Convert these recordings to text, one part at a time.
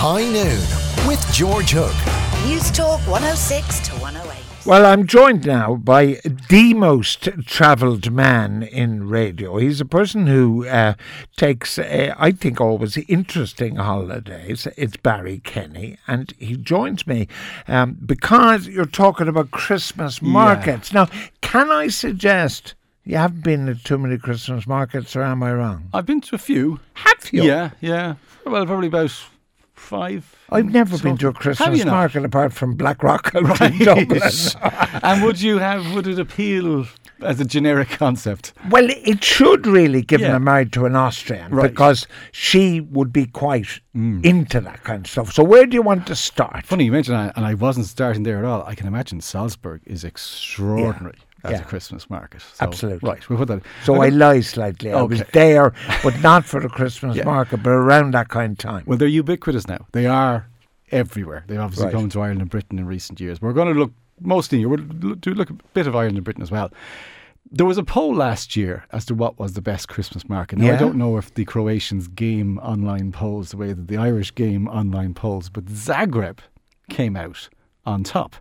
High Noon with George Hook. News Talk 106 to 108. Well, I'm joined now by the most travelled man in radio. He's a person who uh, takes, uh, I think, always interesting holidays. It's Barry Kenny, and he joins me um, because you're talking about Christmas markets. Now, can I suggest you haven't been to too many Christmas markets, or am I wrong? I've been to a few. Have you? Yeah, yeah. Well, probably about five. I've never So- been to a Christmas market apart from Blackrock Dublin. and would you have? Would it appeal as a generic concept? Well, it should really, given Yeah. I'm married to an Austrian, Right. Mm. because she would be quite into that kind of stuff. So, where do you want to start? Funny you mentioned that, and I wasn't starting there at all. I can imagine Salzburg is extraordinary as Yeah. a Christmas market. So, Absolutely. Right, we'll put that. So, I lie slightly. I was there, but not for the Christmas Yeah. market, but around that kind of time. Well, they're ubiquitous now. They are everywhere. They've obviously Right. come to Ireland and Britain in recent years. We're going to look mostly. We'll do look a bit of Ireland and Britain as well. There was a poll last year as to what was the best Christmas market. Now, Yeah. I don't know if the Croatians game online polls the way that the Irish game online polls, but Zagreb came out on top.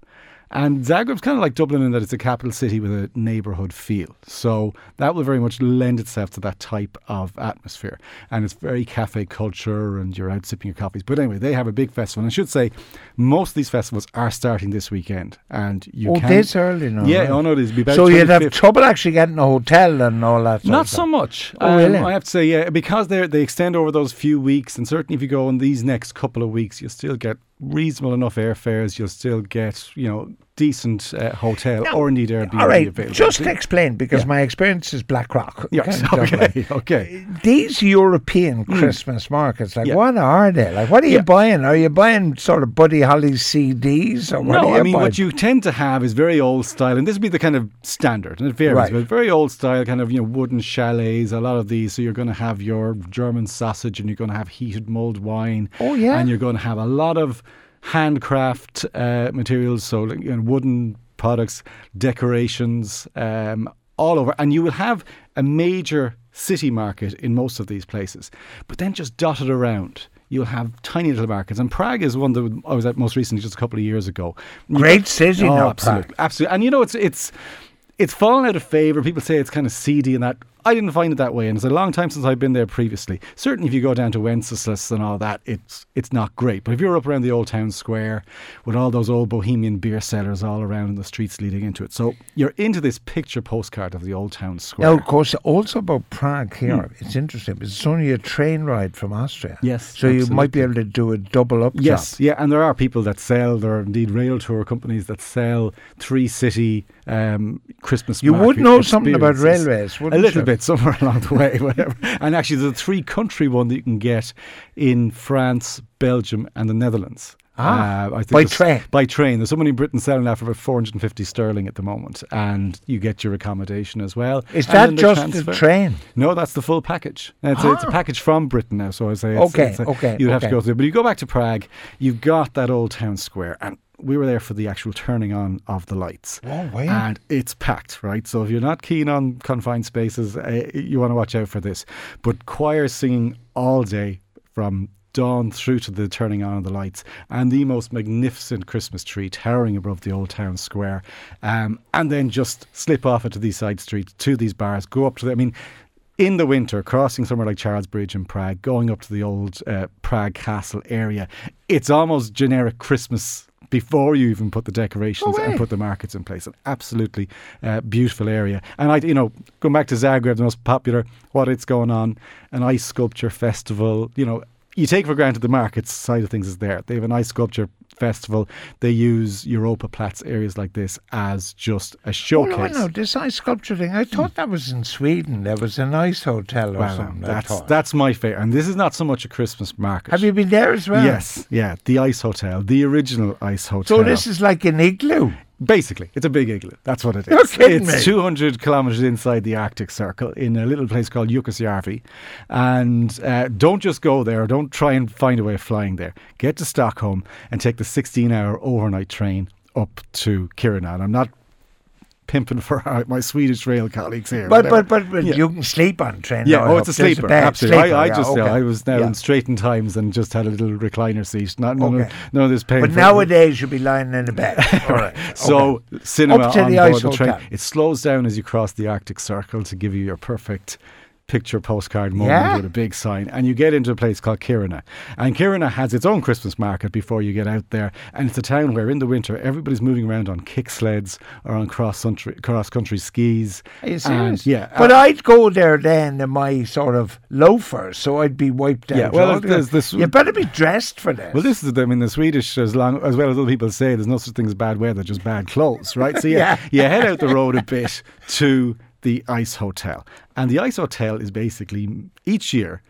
And Zagreb's kind of like Dublin in that it's a capital city with a neighbourhood feel. So that will very much lend itself to that type of atmosphere. And it's very cafe culture and you're out sipping your coffees. But anyway, they have a big festival. And I should say, most of these festivals are starting this weekend. And you oh, can. this early now. Yeah, right? oh no, there's be about So, you'd have trouble actually getting a hotel and all that. Not so much. Oh, Um, really? I have to say, yeah, because they they extend over those few weeks, and certainly if you go on these next couple of weeks, you'll still get reasonable enough airfares. You'll still get, you know, decent uh, hotel Now, or indeed Airbnb All right, available. just to explain because Yeah. my experience is Blackrock. Yes, okay, okay. These European Christmas markets, like Mm. Yeah. what are they? Like what are you buying? Are you buying sort of Buddy Holly CDs or what No, I mean buying? what you tend to have is very old style, and this would be the kind of standard, and it varies, Right. but very old style, kind of you know wooden chalets. A lot of these, so you're going to have your German sausage, and you're going to have heated mulled wine. Oh, yeah? and you're going to have a lot of handcraft uh, materials, so you know, wooden products, decorations, um, all over, and you will have a major city market in most of these places, but then just dotted around. You'll have tiny little markets, and Prague is one that I was at most recently, just a couple of years ago. Great city Oh, now, absolutely, Prague. absolutely. And you know, it's it's it's fallen out of favour. People say it's kind of seedy and that. I didn't find it that way, and it's a long time since I've been there previously. Certainly, if you go down to Wenceslas and all that, it's it's not great. But if you're up around the old town square with all those old bohemian beer cellars all around in the streets leading into it, so you're into this picture postcard of the old town square. Now, of course, also about Prague here, it's interesting because it's only a train ride from Austria. Hmm. Yes, So you might be able to do a double up Yes, job. yeah, and there are people that sell. There are indeed rail tour companies that sell three city um, Christmas. You would know something about railways, A wouldn't little you? Somewhere along the way, whatever. And actually, there's a three country one that you can get in France, Belgium, and the Netherlands. Ah, Uh, I think by train. By train. There's someone in Britain selling that for about 450 sterling at the moment, and you get your accommodation as well. Is that the just the transfer. train? No, that's the full package. It's, a, it's a Ah. package from Britain now, so I say it's, Okay, it's a- okay, You'd have to go through, but you go back to Prague, you've got that old town square, and we were there for the actual turning on of the lights. Oh, wow. And it's packed, right? So if you're not keen on confined spaces, uh, you want to watch out for this. But choirs singing all day from dawn through to the turning on of the lights, and the most magnificent Christmas tree towering above the old town square, um, and then just slip off into these side streets to these bars, go up to the. I mean. In the winter, crossing somewhere like Charles Bridge in Prague, going up to the old uh, Prague Castle area, it's almost generic Christmas before you even put the decorations No and put the markets in place. An absolutely uh, beautiful area. And I, you know, going back to Zagreb, the most popular, what it's going on, an ice sculpture festival. You know, you take for granted the markets side of things is there. They have an ice sculpture festival. They use Europa Platz areas like this as just a Oh, showcase. no, no, this ice sculpture thing. I hmm. thought that was in Sweden. There was an ice hotel or Well, something. That's that's my favorite, and this is not so much a Christmas market. Have you been there as well? Yes, yeah, the Ice Hotel, the original Ice Hotel. So this is like an igloo. Basically, it's a big igloo. That's what it is. It's me. 200 kilometres inside the Arctic Circle in a little place called Jukkasjärvi. And uh, don't just go there. Don't try and find a way of flying there. Get to Stockholm and take the 16 hour overnight train up to Kiruna. And I'm not pimping for our, my Swedish rail colleagues here. But whatever. but but, but Yeah. you can sleep on train. Yeah, oh, it's a sleeper. bed, Absolutely. sleeper, I, I yeah, just, okay. yeah, I was now in straightened times and just had a little recliner seat. Not none, Okay. of, none of this pain. But nowadays you'll be lying in a bed. All right. So okay. cinema Up to on the board the train. It slows down as you cross the Arctic Circle to give you your perfect picture postcard moment Yeah. with a big sign. And you get into a place called Kiruna. And Kiruna has its own Christmas market before you get out there. And it's a town where in the winter everybody's moving around on kick sleds or on cross country cross country skis. Are you And, serious? yeah. But uh, I'd go there then in my sort of loafers, so I'd be wiped out. Yeah, well, there's this- you better be dressed for this. Well, this is, the- I mean, the Swedish, as long as well as other people say, there's no such thing as bad weather, just bad clothes, right? So yeah, Yeah. you head out the road a bit to the Ice Hotel, and the Ice Hotel is basically each year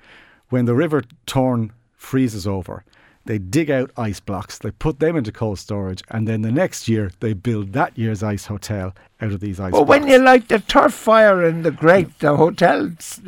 when the River Torne freezes over. They dig out ice blocks, they put them into cold storage, and then the next year they build that year's ice hotel out of these ice But blocks. when you light the turf fire in the grate, the hotels.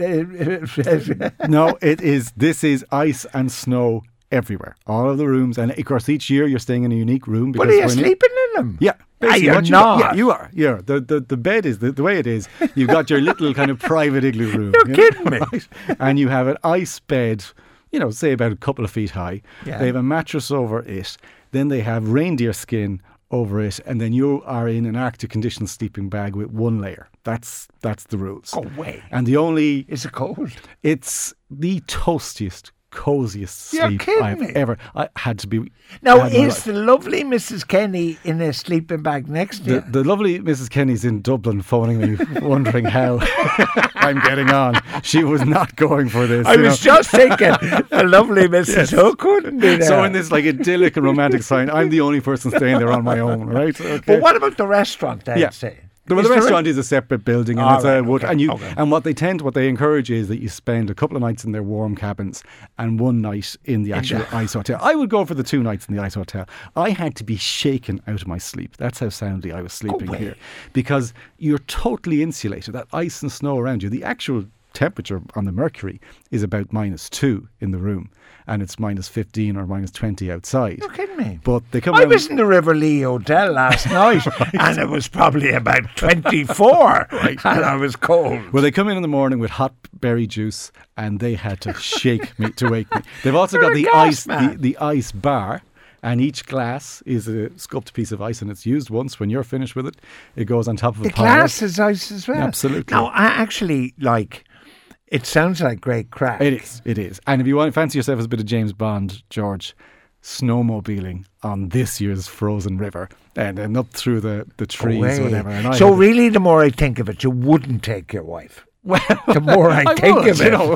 no, it is. This is ice and snow everywhere, all of the rooms, and of course each year you're staying in a unique room. but because are you sleeping in them? Yeah. Ah, basically you're you not. Yeah, you are. Yeah. The, the, the bed is the, the way it is. You've got your little kind of private igloo room. You're you know, kidding me. right? And you have an ice bed, you know, say about a couple of feet high. Yeah. They have a mattress over it. Then they have reindeer skin over it, and then you are in an Arctic conditions sleeping bag with one layer. That's that's the rules. Go away. And the only Is it cold? it's the toastiest, coziest You're sleep I've me. ever. I had to be. Now, is the lovely Mrs. Kenny in a sleeping bag next to The, you? the lovely Mrs. Kenny's in Dublin phoning me, wondering how I'm getting on. She was not going for this. I was know. just thinking, the lovely Mrs. Hook couldn't be there. So in this like idyllic and romantic sign, I'm the only person staying there on my own, right? Okay. But what about the restaurant then, Yeah. say? The, well, the restaurant is a separate building, and All it's right, a wood. okay, and you okay. and what they tend, what they encourage is that you spend a couple of nights in their warm cabins and one night in the actual ice hotel. I would go for the two nights in the ice hotel. I had to be shaken out of my sleep. That's how soundly I was sleeping here, because you're totally insulated. That ice and snow around you. The actual temperature on the mercury is about minus two in the room, and it's minus fifteen or minus twenty outside. You're kidding me. But they come I was in the River Lee Hotel last night, and it was probably about 24, and I was cold. Well, they come in in the morning with hot berry juice, and they had to shake me to wake me. They've also You're got the ice, the, the ice bar, and each glass is a sculpted piece of ice, and it's used once. When you're finished with it, it goes on top of the a pile. glass is ice as well. Absolutely. Now, I actually like. It sounds like great crack. It is, it is. And if you want fancy yourself as a bit of James Bond, George, snowmobiling on this year's frozen river, and then up through the the trees, Away. whatever. And So really, the more I think of it, you wouldn't take your wife. Well, The more I, think would, of you it, know.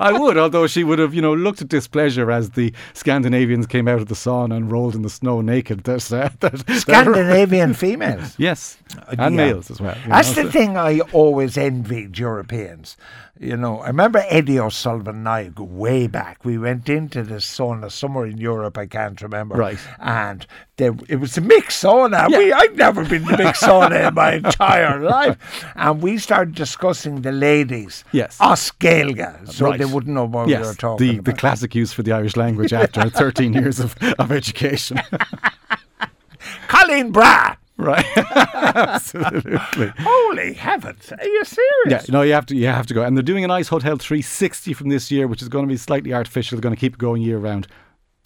I would, although she would have, you know, looked at displeasure as the Scandinavians came out of the sauna and rolled in the snow naked. Uh, that, Scandinavian females. yes, and yeah. males as well. That's know, the so- thing I always envied Europeans. You know, I remember Eddie O'Sullivan and I go way back. We went into the sauna somewhere in Europe, I can't remember. Right. And there, it was a mixed sauna. Yeah. We, I've never been to mixed sauna in my entire life. And we started discussing the ladies. Yes. As Gaeilge, so Right. they wouldn't know what we were talking the, the classic use for the Irish language after 13 years of, of education. Cailín breá! right. Absolutely. Holy heavens. Are you serious? Yeah, no, you have to. You have to go, and they're doing an Ice Hotel 360 from this year, which is going to be slightly artificial. They're going to keep going year round.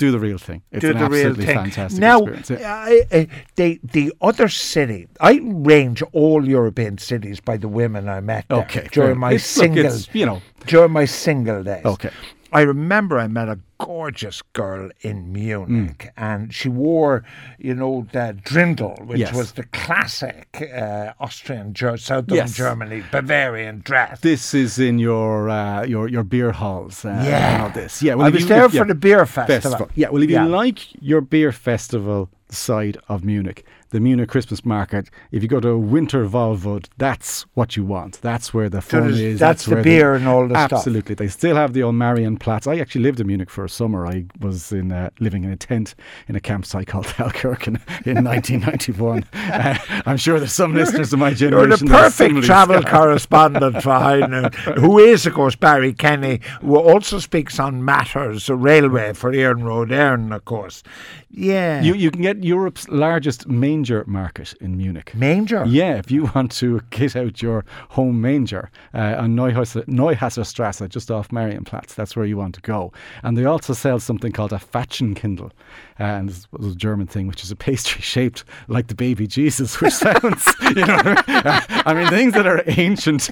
Do the real thing. It's do an absolutely thing. fantastic now. I, I, the the other city, I range all European cities by the women I met Okay, during my It's- single, it's, you know. during my single days. Okay. I remember I met a gorgeous girl in Munich, and she wore, you know, the Dirndl, which Yes. was the classic uh, Austrian, Ger- southern Yes. Germany, Bavarian dress. This is in your uh, your your beer halls. Uh, Yeah. all this. Yeah. well, I was you- there if- for yeah, the beer festival. Yeah. Well, if you like your beer festival side of Munich, the Munich Christmas market, if you go to Winter Tollwood, that's what you want. That's where the fun there's- is. that's the where beer and all the stuff. Absolutely. They still have the old Marienplatz. I actually lived in Munich for a summer. I was in uh, living in a tent in a campsite called Thalkirchen in 1991. Uh, I'm sure there's some listeners of my You're generation. the that are perfect travel scarred. correspondent for High Noon, who is, of course, Barry Kenny, who also speaks on matters, railway for Erin Road, Erin, of course. Yeah. You, you can get Europe's largest main Manger Market in Munich. Manger. Yeah, if you want to get out your home manger uh, on Neuhauser, Neuhauserstrasse, just off Marienplatz, that's where you want to go. And they also sell something called a Fatschenkindl, uh, and this was a German thing, which is a pastry shaped like the baby Jesus, which sounds, you know, I mean, things that are ancient,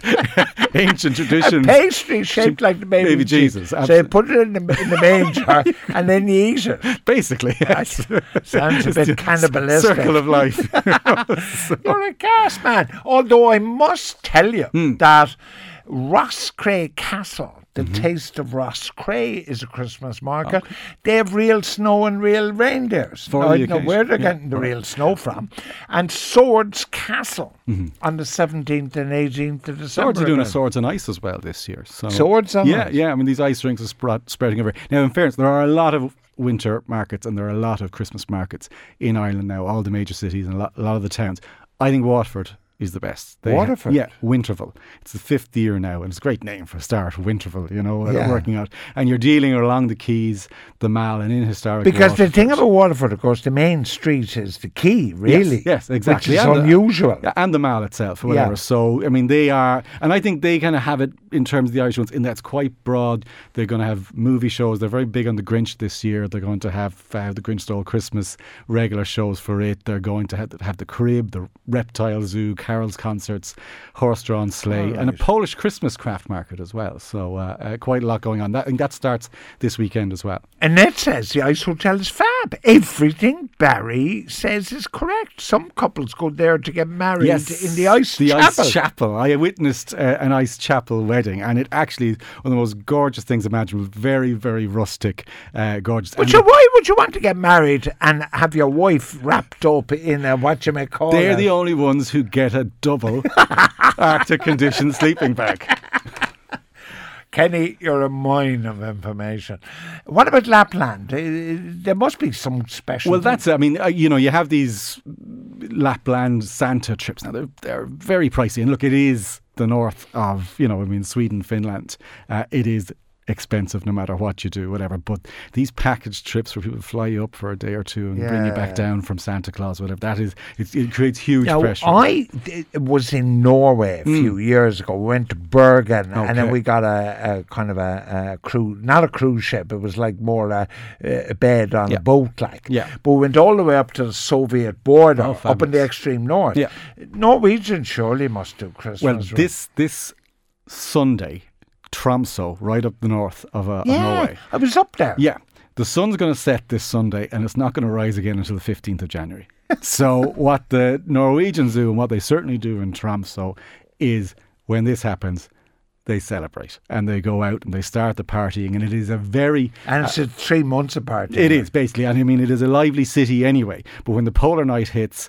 ancient traditions. A pastry shaped like the baby, Baby Jesus. Jesus, So you put it in the, in the manger and then you eat it. Basically, yes. Sounds a bit cannibalistic. Circle of life. You're a gas man. Although I must tell you Hmm. that Rosscray Castle, the Mm-hmm. taste of Rosscray, is a Christmas market. They have real snow and real reindeers. For Now, I don't know where they're yeah. getting the real snow from. And Swords Castle Mm-hmm. on the 17th and 18th of December. Swords are doing a. Swords and Ice as well this year. So Swords on yeah, Ice? yeah. I mean, these ice rinks are spread, spreading everywhere. Now, in fairness, there are a lot of winter markets and there are a lot of Christmas markets in Ireland now. All the major cities and a lot, a lot of the towns. I think Waterford is the best. They Waterford? yeah, Winterville. It's the fifth year now, and it's a great name for a start. Winterville, you know, uh, Yeah. working out, and you're dealing along the quays, the Mall, and in historic. Because the thing about Waterford, of course, the main street is the key, really. Yes, yes, exactly. Which is And the- unusual. Yeah, and the mall itself, whatever. Yeah. So, I mean, they are, and I think they kind of have it in terms of the Irish ones, in that's quite broad. They're going to have movie shows. They're very big on the Grinch this year. They're going to have uh, the Grinch Stole Christmas regular shows for it. They're going to have, have the Crib, the Reptile Zoo, Carol's concerts, horse-drawn sleigh, and a Polish Christmas craft market as well. So, uh, uh, quite a lot going on. That, and that starts this weekend as well. Annette says the Ice Hotel is fab. Everything Barry says is correct. Some couples go there to get married in the Ice the Chapel. Ice Chapel. I witnessed uh, an Ice Chapel wedding, and it actually one of the most gorgeous things imaginable. Very, very rustic, uh, gorgeous. but so why would you want to get married and have your wife wrapped up in a what you may call they're the only ones who get a double Arctic condition sleeping bag. Kenny, you're a mine of information. What about Lapland? Uh, There must be some special. Well, thing. that's. I mean, uh, you know, you have these Lapland Santa trips now. They're, they're very pricey, and look, it is the north of you know, I mean, Sweden, Finland. Uh, it is expensive no matter what you do, whatever. But these package trips where people fly you up for a day or two and bring you back down from Santa Claus, whatever. That is, it, it creates huge Now, pressure. I was in Norway a few mm. years ago. We went to Bergen, and then we got a, a kind of a, a cruise, not a cruise ship. It was like more a, a bed on Yeah. a boat, like. Yeah. But we went all the way up to the Soviet border, Oh, up in the extreme north. Yeah. Norwegians surely must do Christmas. well, right? this this Sunday, Tromso, right up the north of, uh, yeah, Norway. I was up there. Yeah. The sun's going to set this Sunday and it's not going to rise again until the 15th of January. so, what the Norwegians do and what they certainly do in Tromso is when this happens, they celebrate and they go out and they start the partying. And it is a very And it's a three months apart. it is basically, and I mean, it is a lively city anyway. But when the polar night hits,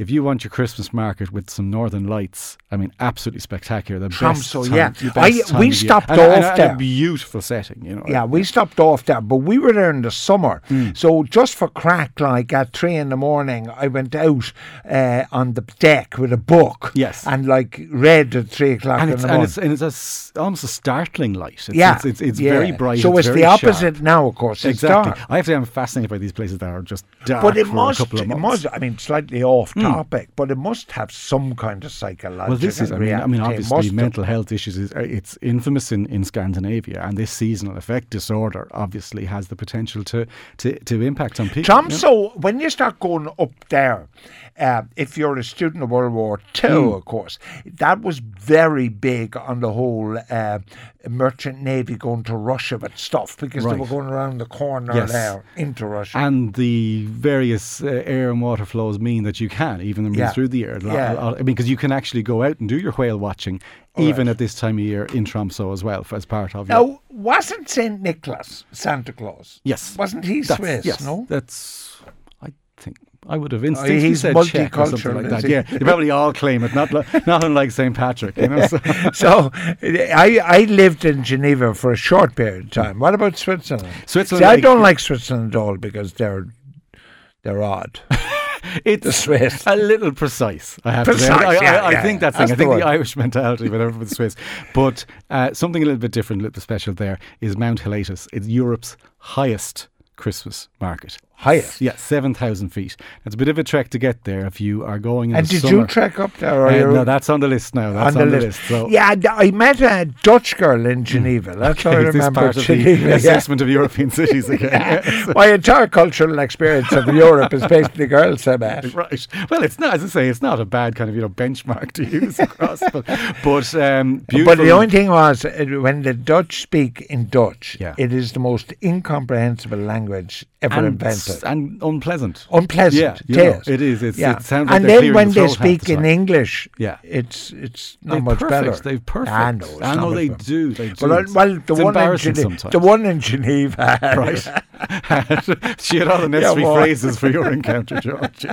if you want your Christmas market with some northern lights, I mean, absolutely spectacular. The best time, yeah. I- we stopped and, and- off and there. a beautiful setting, you know. Yeah, we stopped off there, but we were there in the summer. Hmm. So just for crack, like at three in the morning, I went out uh, on the deck with a book. Yes. and like read at three o'clock and in it's the and morning. it's and it's a almost a startling light. It's, yeah, it's it's, it's yeah. very bright. So it's, the opposite sharp. now, of course. It's Exactly. dark. I have to say, I'm fascinated by these places that are just dark But it for must, a couple of it months. must. I mean, slightly off topic, but it must have some kind of psychological. Well, this is, I mean, I mean, obviously, mental health issues is uh, it's infamous in, in Scandinavia, and this seasonal affect disorder obviously has the potential to to, to impact on people. you know? Tromso, when you start going up there, uh, if you're a student of World War II, Hmm. of course, that was very big on the whole uh, merchant navy going to Russia with stuff because they were going around the corner Yes. there into Russia. And the various uh, air and water flows mean that you can even move Yeah. through the year. Yeah. I mean, because you can actually go out and do your whale watching even at this time of year in Tromso as well, as part of your now, wasn't St. Nicholas Santa Claus? Yes. Wasn't he That's- Swiss, yes, no? That's, I think, I would have instinctively oh, he's said Czech or something multicultural, like that. Yeah, they probably all claim it, not, li- not unlike St. Patrick, you know. So. so I I lived in Geneva for a short period of time. What about Switzerland? Switzerland, See, I like- don't like Switzerland at all because they're they're odd. It's The Swiss. a little precise, I have to say. I, I, yeah, I yeah, think that's, the thing. That's I the think the. Irish mentality, whatever with the Swiss. But uh, something a little bit different, a little bit special there is Mount Pilatus. It's Europe's highest Christmas market. Highest. Yeah, 7,000 feet. It's a bit of a trek to get there if you are going in And the did summer. you trek up there? Or Uh, no, that's on the list now. That's on the list. so yeah, I met a Dutch girl in Geneva. That's I Okay, this remember part of Geneva. the yeah. assessment of European cities again. My entire cultural experience of Europe is basically girls I met. Right. Well, it's not, as I say, it's not a bad kind of you know benchmark to use across, but but um. But the only thing was, uh, when the Dutch speak in Dutch, Yeah. it is the most incomprehensible language ever and, invented. And unpleasant. Unpleasant. Yeah, it know, is. it is. It's, yeah. It sounds like and they're then when the they the speak in. English, Yeah. it's it's not They've much perfect. better. They've perfect. I know, I know they do. They do. Well, well, the one Geneva, the one in Geneva, right? she had all the necessary well- phrases for your encounter, George.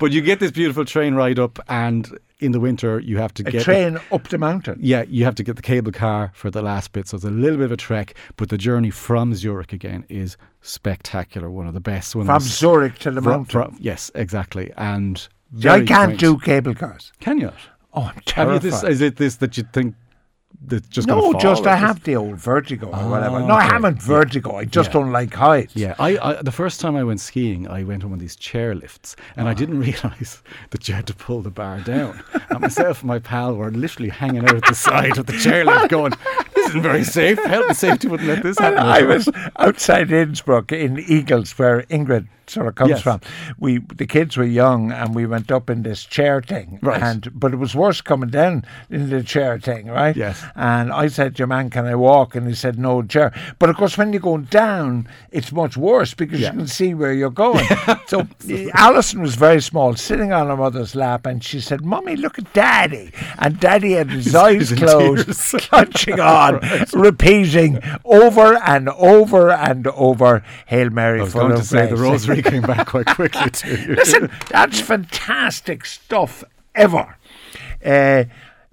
But you get this beautiful train ride up, and in the winter you have to a get train up the mountain. Yeah, you have to get the cable car for the last bit, so it's a little bit of a trek. But the journey from Zurich again is spectacular. One of the best. One From of Zurich to the fro- mountain. fro- yes, exactly. And I can't quaint. do cable cars. Can you? not? Oh, I'm terrified. this? Is it this that you think that's just no, just I have the old vertigo or whatever. Oh, No, I haven't vertigo. I just Yeah. don't like heights. Yeah, I, I the first time I went skiing, I went on one of these chair lifts, and Ah. I didn't realise that you had to pull the bar down. and myself and my pal were literally hanging out at the side of the chairlift, going, "This isn't very safe. Health and safety wouldn't let this happen." I was outside Innsbruck in Igls, where Ingrid sort of comes Yes. from. We the kids were young, and we went up in this chair thing. Right. And but it was worse coming down in the chair thing, right? Yes. And I said your man, "Can I walk?" And he said, "No, chair." But of course, when you go down, it's much worse because Yeah. you can see where you're going. so Alison was very small, sitting on her mother's lap, and she said, "Mummy, look at Daddy." And Daddy had his eyes he's closed, clutching on, repeating over and over and over, "Hail Mary, I was going to say the rosary came back quite quickly to you. Listen, that's fantastic stuff ever. Uh,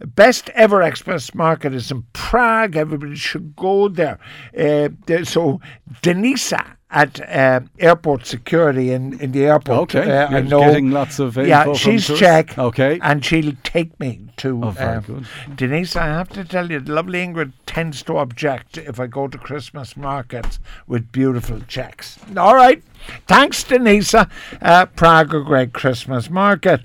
best ever express market is in Prague. Everybody should go there. Uh, there so Denisa at uh, airport security in, in the airport. Okay, uh, I know. getting lots of yeah, she's. Czech. Okay. and she'll take me to. Oh, very uh, good. Denise, I have to tell you, lovely Ingrid tends to object if I go to Christmas markets with beautiful checks. All right. Thanks, Denise. Uh, Prague, great Christmas market.